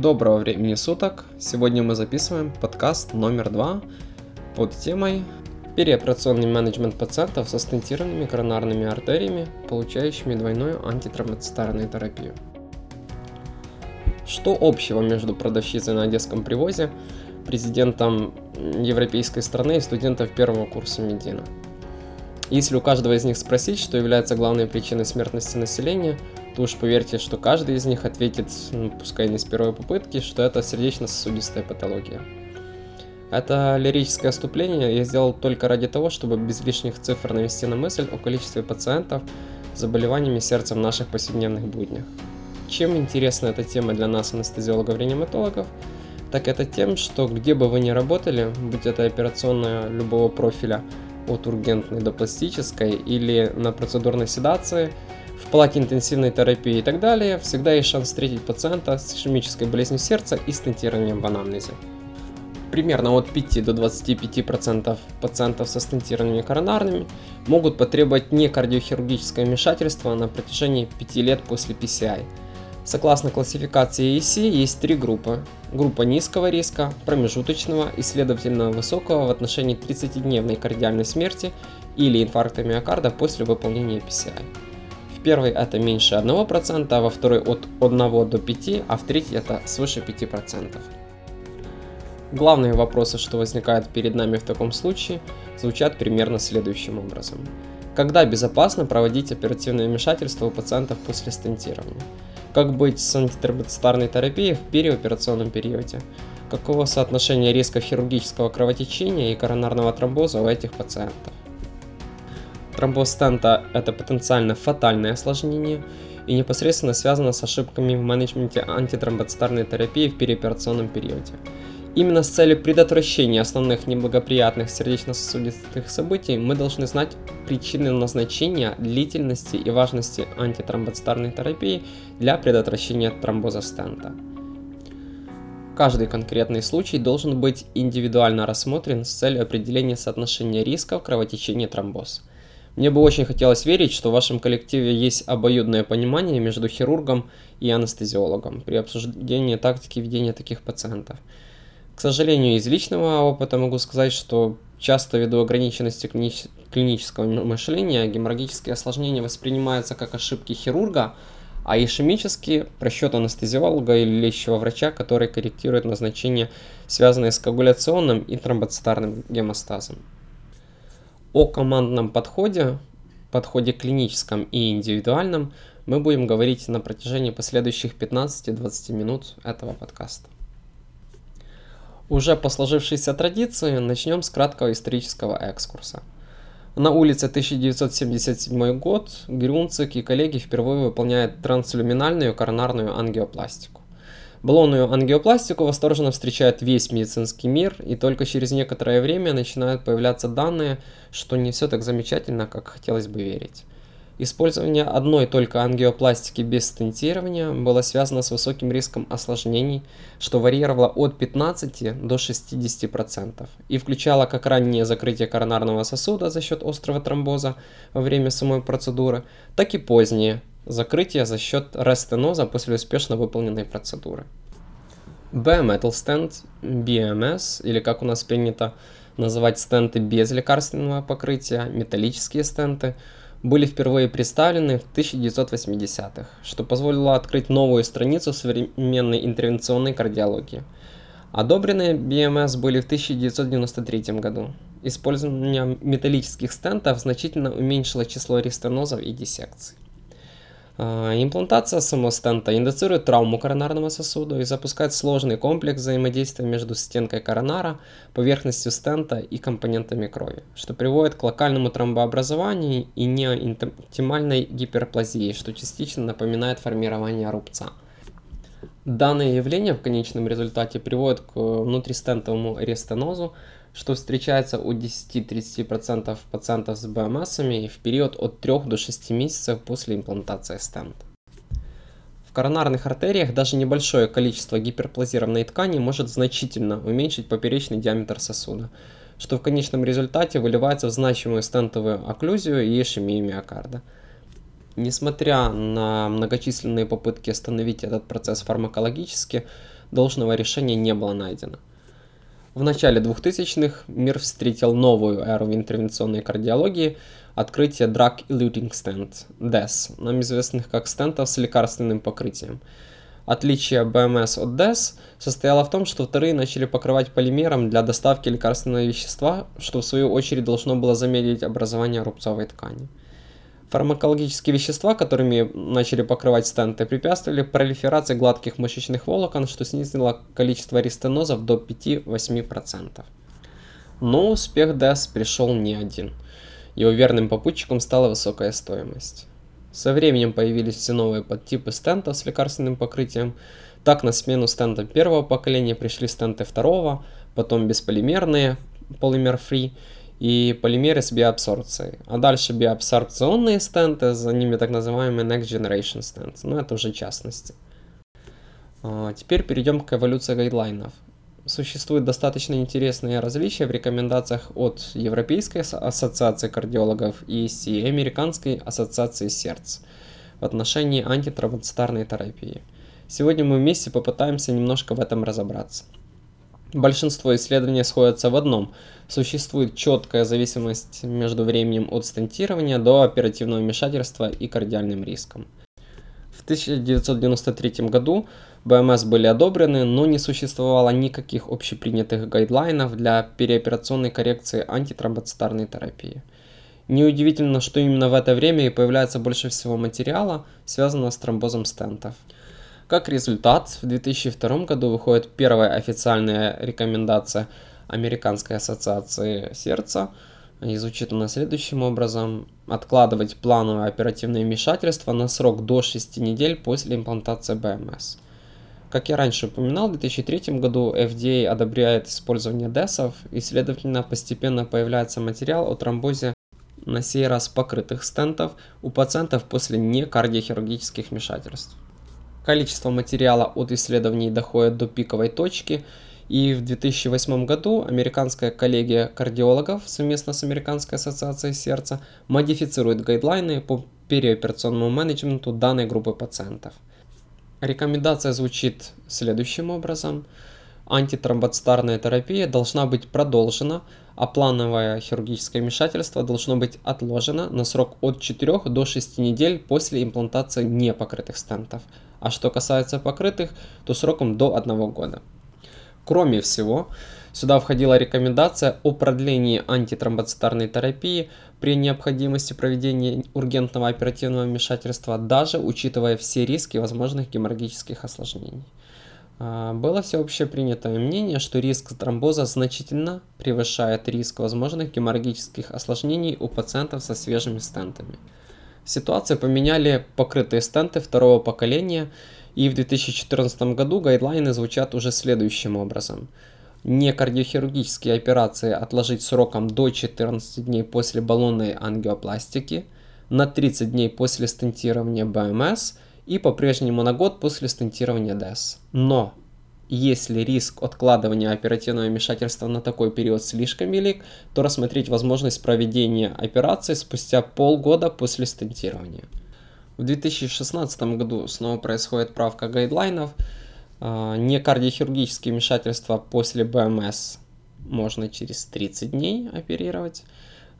Доброго времени суток! Сегодня мы записываем подкаст номер два под темой Переоперационный менеджмент пациентов со стентированными коронарными артериями, получающими двойную антитромбоцитарную терапию. Что общего между продавщицей на одесском привозе, президентом европейской страны и студентом первого курса Медина? Если у каждого из них спросить, что является главной причиной смертности населения, уж поверьте, что каждый из них ответит, ну, пускай не с первой попытки, что это сердечно-сосудистая патология. Это лирическое отступление я сделал только ради того, чтобы без лишних цифр навести на мысль о количестве пациентов с заболеваниями сердца в наших повседневных буднях. Чем интересна эта тема для нас, анестезиологов-реаниматологов, так это тем, что где бы вы ни работали, будь это операционная любого профиля – от ургентной до пластической или на процедурной седации, в палате интенсивной терапии и так далее, всегда есть шанс встретить пациента с ишемической болезнью сердца и стентированием в анамнезе. Примерно от 5 до 25% пациентов со стентированными коронарными могут потребовать не кардиохирургическое вмешательство на протяжении 5 лет после PCI – Согласно классификации EC есть три группы. Группа низкого риска, промежуточного и следовательно высокого в отношении 30-дневной кардиальной смерти или инфаркта миокарда после выполнения PCI. Первой это меньше 1%, а во второй от 1 до 5%, а в третьей это свыше 5%. Главные вопросы, что возникают перед нами в таком случае, звучат примерно следующим образом. Когда безопасно проводить оперативное вмешательство у пациентов после стентирования? Как быть с антитромбоцитарной терапией в переоперационном периоде? Каково соотношение риска хирургического кровотечения и коронарного тромбоза у этих пациентов? Тромбоз стента – это потенциально фатальное осложнение и непосредственно связано с ошибками в менеджменте антитромбоцитарной терапии в переоперационном периоде. Именно с целью предотвращения основных неблагоприятных сердечно-сосудистых событий мы должны знать причины назначения, длительности и важности антитромбоцитарной терапии для предотвращения тромбоза стента. Каждый конкретный случай должен быть индивидуально рассмотрен с целью определения соотношения рисков кровотечения тромбоз. Мне бы очень хотелось верить, что в вашем коллективе есть обоюдное понимание между хирургом и анестезиологом при обсуждении тактики ведения таких пациентов – к сожалению, из личного опыта могу сказать, что часто ввиду ограниченности клини- клинического мышления геморрагические осложнения воспринимаются как ошибки хирурга, а ишемические – просчет анестезиолога или лечащего врача, который корректирует назначение, связанное с коагуляционным и тромбоцитарным гемостазом. О командном подходе, подходе клиническом и индивидуальном мы будем говорить на протяжении последующих 15-20 минут этого подкаста. Уже по сложившейся традиции начнем с краткого исторического экскурса. На улице 1977 год Грюнцик и коллеги впервые выполняют транслюминальную коронарную ангиопластику. Баллонную ангиопластику восторженно встречает весь медицинский мир, и только через некоторое время начинают появляться данные, что не все так замечательно, как хотелось бы верить. Использование одной только ангиопластики без стентирования было связано с высоким риском осложнений, что варьировало от 15 до 60% и включало как раннее закрытие коронарного сосуда за счет острого тромбоза во время самой процедуры, так и позднее закрытие за счет рестеноза после успешно выполненной процедуры. B-metal stent, BMS, или как у нас принято называть стенты без лекарственного покрытия, металлические стенты – были впервые представлены в 1980-х, что позволило открыть новую страницу современной интервенционной кардиологии. Одобренные BMS были в 1993 году. Использование металлических стентов значительно уменьшило число рестенозов и диссекций. А, имплантация самого стента индуцирует травму коронарного сосуда и запускает сложный комплекс взаимодействия между стенкой коронара, поверхностью стента и компонентами крови, что приводит к локальному тромбообразованию и неинтимальной гиперплазии, что частично напоминает формирование рубца. Данное явление в конечном результате приводит к внутристентовому рестенозу, что встречается у 10-30% пациентов с БМСами в период от 3 до 6 месяцев после имплантации стента. В коронарных артериях даже небольшое количество гиперплазированной ткани может значительно уменьшить поперечный диаметр сосуда, что в конечном результате выливается в значимую стентовую окклюзию и ишемию миокарда. Несмотря на многочисленные попытки остановить этот процесс фармакологически, должного решения не было найдено. В начале 2000-х мир встретил новую эру в интервенционной кардиологии, открытие Drug Eluting Stent, DES, нам известных как стентов с лекарственным покрытием. Отличие BMS от DES состояло в том, что вторые начали покрывать полимером для доставки лекарственного вещества, что в свою очередь должно было замедлить образование рубцовой ткани. Фармакологические вещества, которыми начали покрывать стенты, препятствовали пролиферации гладких мышечных волокон, что снизило количество ристенозов до 5-8%. Но успех DES пришел не один. Его верным попутчиком стала высокая стоимость. Со временем появились все новые подтипы стентов с лекарственным покрытием. Так на смену стента первого поколения пришли стенты второго, потом бесполимерные, полимер-фри, и полимеры с биоабсорбцией. А дальше биоабсорбционные стенты, за ними так называемые Next Generation Stents. Но это уже частности. А, теперь перейдем к эволюции гайдлайнов. Существуют достаточно интересные различия в рекомендациях от Европейской ассоциации кардиологов и Американской ассоциации сердца в отношении антитромбоцитарной терапии. Сегодня мы вместе попытаемся немножко в этом разобраться. Большинство исследований сходятся в одном. Существует четкая зависимость между временем от стентирования до оперативного вмешательства и кардиальным риском. В 1993 году БМС были одобрены, но не существовало никаких общепринятых гайдлайнов для переоперационной коррекции антитромбоцитарной терапии. Неудивительно, что именно в это время и появляется больше всего материала, связанного с тромбозом стентов. Как результат, в 2002 году выходит первая официальная рекомендация Американской ассоциации сердца, и звучит она следующим образом. Откладывать плановое оперативное вмешательство на срок до 6 недель после имплантации БМС. Как я раньше упоминал, в 2003 году FDA одобряет использование DESов, и, следовательно, постепенно появляется материал о тромбозе на сей раз покрытых стентов у пациентов после некардиохирургических вмешательств. Количество материала от исследований доходит до пиковой точки, и в 2008 году американская коллегия кардиологов совместно с Американской ассоциацией сердца модифицирует гайдлайны по переоперационному менеджменту данной группы пациентов. Рекомендация звучит следующим образом. Антитромбоцитарная терапия должна быть продолжена, а плановое хирургическое вмешательство должно быть отложено на срок от 4 до 6 недель после имплантации непокрытых стентов – а что касается покрытых, то сроком до 1 года. Кроме всего, сюда входила рекомендация о продлении антитромбоцитарной терапии при необходимости проведения ургентного оперативного вмешательства, даже учитывая все риски возможных геморрагических осложнений. А, было всеобщее принятое мнение, что риск тромбоза значительно превышает риск возможных геморрагических осложнений у пациентов со свежими стентами. Ситуацию поменяли покрытые стенты второго поколения, и в 2014 году гайдлайны звучат уже следующим образом. Не кардиохирургические операции отложить сроком до 14 дней после баллонной ангиопластики, на 30 дней после стентирования БМС и по-прежнему на год после стентирования ДЭС. Но если риск откладывания оперативного вмешательства на такой период слишком велик, то рассмотреть возможность проведения операции спустя полгода после стентирования. В 2016 году снова происходит правка гайдлайнов. А, не кардиохирургические вмешательства после БМС можно через 30 дней оперировать.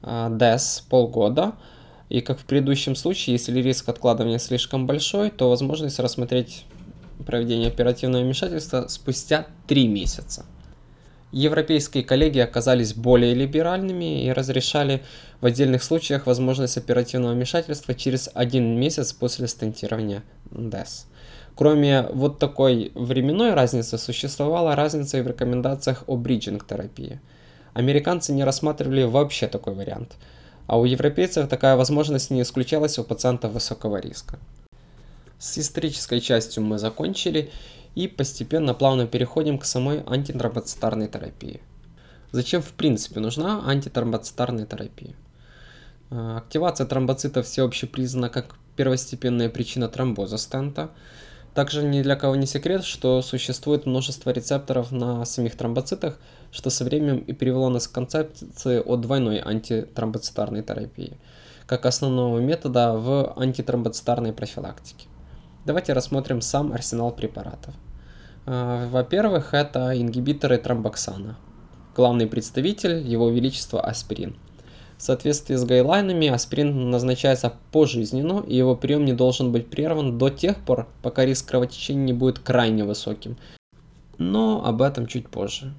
А, полгода. И как в предыдущем случае, если риск откладывания слишком большой, то возможность рассмотреть проведения оперативного вмешательства спустя 3 месяца. Европейские коллеги оказались более либеральными и разрешали в отдельных случаях возможность оперативного вмешательства через один месяц после стентирования DES. Кроме вот такой временной разницы, существовала разница и в рекомендациях о бриджинг-терапии. Американцы не рассматривали вообще такой вариант, а у европейцев такая возможность не исключалась у пациентов высокого риска. С исторической частью мы закончили и постепенно плавно переходим к самой антитромбоцитарной терапии. Зачем в принципе нужна антитромбоцитарная терапия? А, активация тромбоцитов всеобще признана как первостепенная причина тромбоза стента. Также ни для кого не секрет, что существует множество рецепторов на самих тромбоцитах, что со временем и привело нас к концепции о двойной антитромбоцитарной терапии, как основного метода в антитромбоцитарной профилактике. Давайте рассмотрим сам арсенал препаратов. А, во-первых, это ингибиторы тромбоксана. Главный представитель – его величество аспирин. В соответствии с гайдлайнами аспирин назначается пожизненно, и его прием не должен быть прерван до тех пор, пока риск кровотечения не будет крайне высоким. Но об этом чуть позже.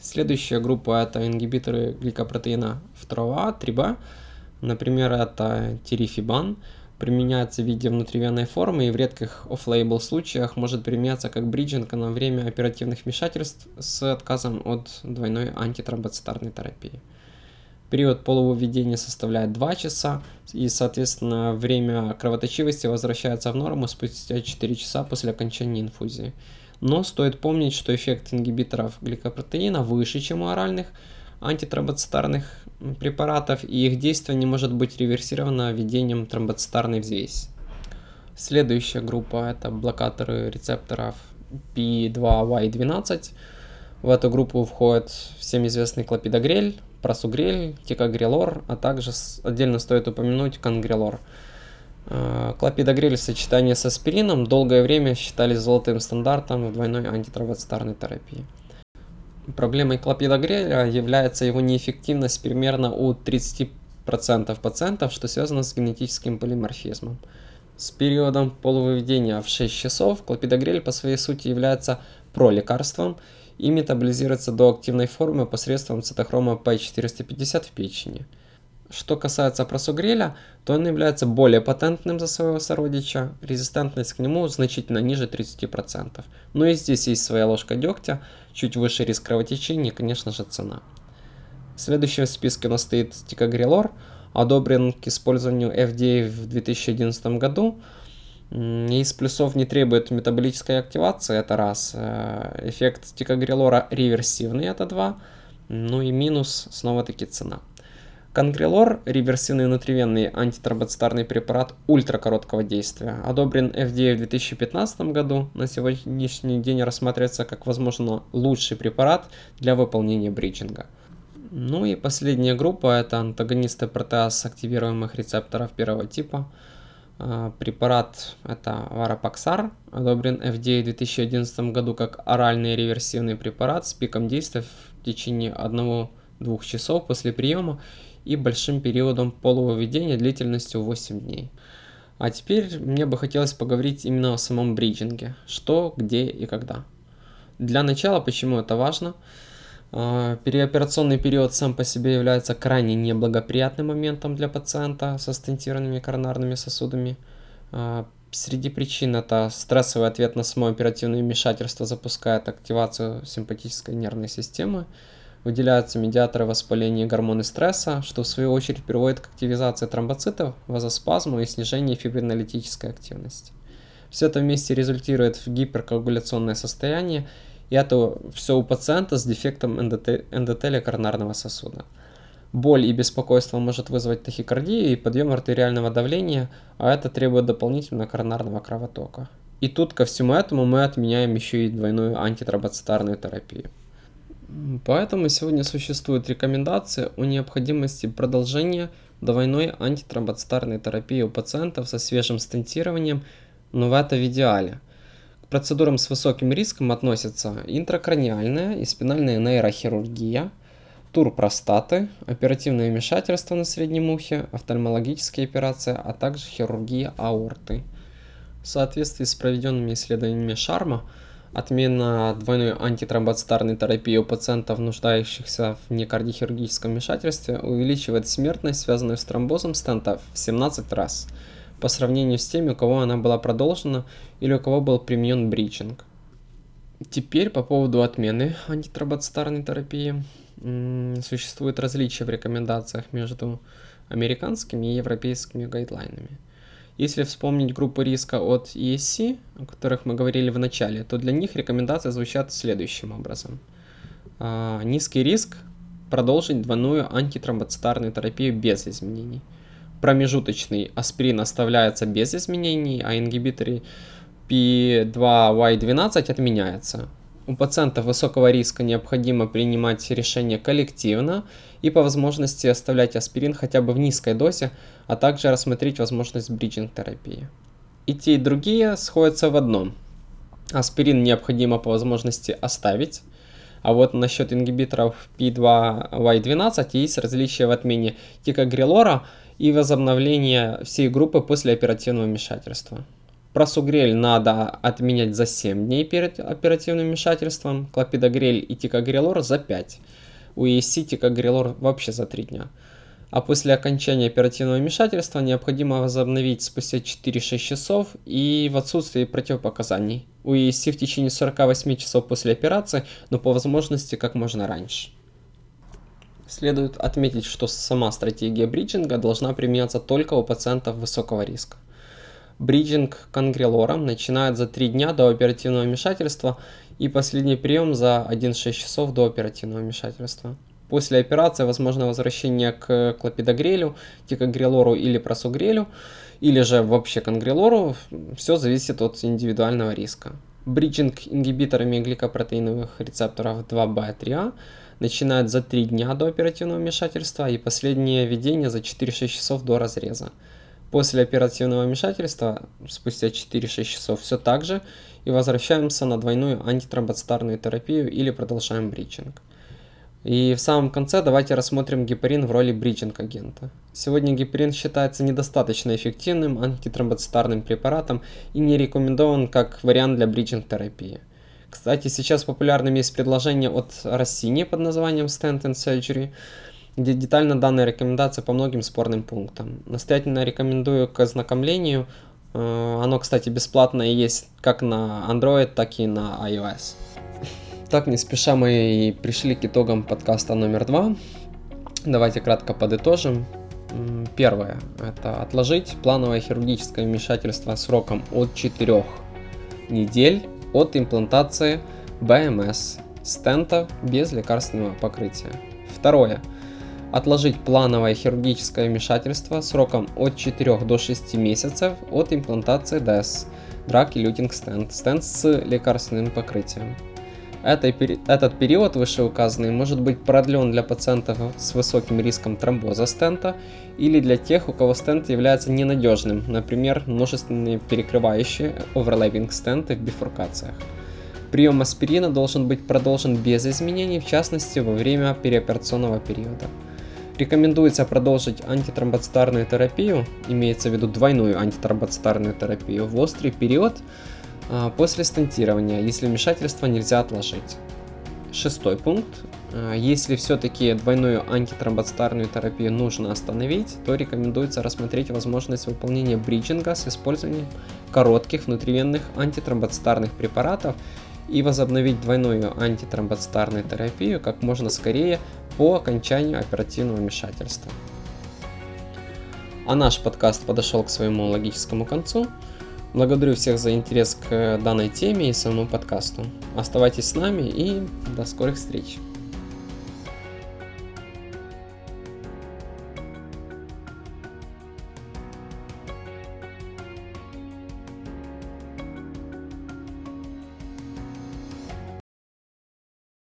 Следующая группа это ингибиторы гликопротеина 2А, 3B. Например, это тирифибан, применяется в виде внутривенной формы и в редких off-label случаях может применяться как бриджинг на время оперативных вмешательств с отказом от двойной антитромбоцитарной терапии. Период полувыведения составляет 2 часа, и, соответственно, время кровоточивости возвращается в норму спустя 4 часа после окончания инфузии. Но стоит помнить, что эффект ингибиторов гликопротеина выше, чем у оральных антитромбоцитарных препаратов, и их действие не может быть реверсировано введением тромбоцитарной взвеси. Следующая группа это блокаторы рецепторов P2Y12. В эту группу входит всем известный клопидогрель, просугрель, тикогрелор, а также отдельно стоит упомянуть конгрелор. Э, клопидогрель в сочетании с аспирином долгое время считались золотым стандартом в двойной антитромбоцитарной терапии. Проблемой клопидогреля является его неэффективность примерно у 30% пациентов, что связано с генетическим полиморфизмом. С периодом полувыведения в 6 часов клопидогрель по своей сути является пролекарством и метаболизируется до активной формы посредством цитохрома P450 в печени. Что касается просугреля, то он является более патентным за своего сородича, резистентность к нему значительно ниже 30%. Но и здесь есть своя ложка дегтя, чуть выше риск кровотечения и, конечно же, цена. Следующим в списке у нас стоит тикогрелор, одобрен к использованию FDA в 2011 году. Из плюсов не требует метаболической активации, это раз. Э, эффект тикогрелора реверсивный, это два. Ну и минус, снова-таки цена. Конгрелор – реверсивный внутривенный антитромбоцитарный препарат ультракороткого действия, одобрен FDA в 2015 году, на сегодняшний день рассматривается как, возможно, лучший препарат для выполнения бриджинга. Ну и последняя группа – это антагонисты протеаз активируемых рецепторов первого типа. А, препарат – это Варапаксар, одобрен FDA в 2011 году как оральный реверсивный препарат с пиком действия в течение 1-2 часов после приема и большим периодом полувыведения длительностью 8 дней. А теперь мне бы хотелось поговорить именно о самом бриджинге. Что, где и когда. Для начала, почему это важно? А, переоперационный период сам по себе является крайне неблагоприятным моментом для пациента со стентированными коронарными сосудами. А, среди причин это стрессовый ответ на само оперативное вмешательство запускает активацию симпатической нервной системы, выделяются медиаторы воспаления гормоны стресса, что в свою очередь приводит к активизации тромбоцитов, вазоспазму и снижению фибринолитической активности. Все это вместе результирует в гиперкоагуляционное состояние, и это все у пациента с дефектом эндотелия коронарного сосуда. Боль и беспокойство может вызвать тахикардию и подъем артериального давления, а это требует дополнительного коронарного кровотока. И тут ко всему этому мы отменяем еще и двойную антитромбоцитарную терапию. Поэтому сегодня существует рекомендация о необходимости продолжения двойной антитромбоцитарной терапии у пациентов со свежим стентированием, но в это в идеале. К процедурам с высоким риском относятся интракраниальная и спинальная нейрохирургия, тур простаты, оперативное вмешательство на среднем ухе, офтальмологические операции, а также хирургия аорты. В соответствии с проведенными исследованиями Шарма, Отмена двойной антитромбоцитарной терапии у пациентов, нуждающихся в некардиохирургическом вмешательстве, увеличивает смертность, связанную с тромбозом стента, в 17 раз по сравнению с теми, у кого она была продолжена или у кого был применен бричинг. Теперь по поводу отмены антитромбоцитарной терапии. Существует различия в рекомендациях между американскими и европейскими гайдлайнами. Если вспомнить группы риска от ESC, о которых мы говорили в начале, то для них рекомендации звучат следующим образом. А, низкий риск продолжить двойную антитромбоцитарную терапию без изменений. Промежуточный аспирин оставляется без изменений, а ингибиторы P2Y12 отменяется. У пациентов высокого риска необходимо принимать решение коллективно и по возможности оставлять аспирин хотя бы в низкой дозе, а также рассмотреть возможность бриджинг-терапии. И те, и другие сходятся в одном. Аспирин необходимо по возможности оставить. А вот насчет ингибиторов P2Y12 есть различия в отмене тикогрелора и возобновления всей группы после оперативного вмешательства. Просугрель надо отменять за 7 дней перед оперативным вмешательством, клопидогрель и тикогрелор за 5. У ESC тикогрелор вообще за 3 дня. А после окончания оперативного вмешательства необходимо возобновить спустя 4-6 часов и в отсутствии противопоказаний. У ESC в течение 48 часов после операции, но по возможности как можно раньше. Следует отметить, что сама стратегия бриджинга должна применяться только у пациентов высокого риска. Бриджинг конгрелором начинает за 3 дня до оперативного вмешательства и последний прием за 1-6 часов до оперативного вмешательства. После операции возможно возвращение к клопидогрелю, тикогрелору или просугрелю, или же вообще конгрелору. Все зависит от индивидуального риска. Бриджинг ингибиторами гликопротеиновых рецепторов 2B3A начинает за 3 дня до оперативного вмешательства и последнее введение за 4-6 часов до разреза. После оперативного вмешательства, спустя 4-6 часов, все так же, и возвращаемся на двойную антитромбоцитарную терапию или продолжаем бричинг. И в самом конце давайте рассмотрим гепарин в роли бриджинг агента. Сегодня гепарин считается недостаточно эффективным антитромбоцитарным препаратом и не рекомендован как вариант для бриджинг терапии. Кстати, сейчас популярным есть предложение от Россини под названием Stent and Surgery, где детально данные рекомендации по многим спорным пунктам. Настоятельно рекомендую к ознакомлению. Э, оно, кстати, бесплатное есть как на Android, так и на iOS. Так, не спеша мы и пришли к итогам подкаста номер два. Давайте кратко подытожим. Первое – это отложить плановое хирургическое вмешательство сроком от 4 недель от имплантации БМС стента без лекарственного покрытия. Второе – отложить плановое хирургическое вмешательство сроком от 4 до 6 месяцев от имплантации DES, Drug Eluting Stent, стенд с лекарственным покрытием. этот период, вышеуказанный, может быть продлен для пациентов с высоким риском тромбоза стента или для тех, у кого стенд является ненадежным, например, множественные перекрывающие overlapping стенты в бифуркациях. Прием аспирина должен быть продолжен без изменений, в частности во время переоперационного периода. Рекомендуется продолжить антитромбоцитарную терапию, имеется в виду двойную антитромбоцитарную терапию, в острый период а, после стентирования, если вмешательство нельзя отложить. Шестой пункт. А, если все-таки двойную антитромбоцитарную терапию нужно остановить, то рекомендуется рассмотреть возможность выполнения бриджинга с использованием коротких внутривенных антитромбоцитарных препаратов и возобновить двойную антитромбоцитарную терапию как можно скорее по окончанию оперативного вмешательства. А наш подкаст подошел к своему логическому концу. Благодарю всех за интерес к данной теме и самому подкасту. Оставайтесь с нами и до скорых встреч.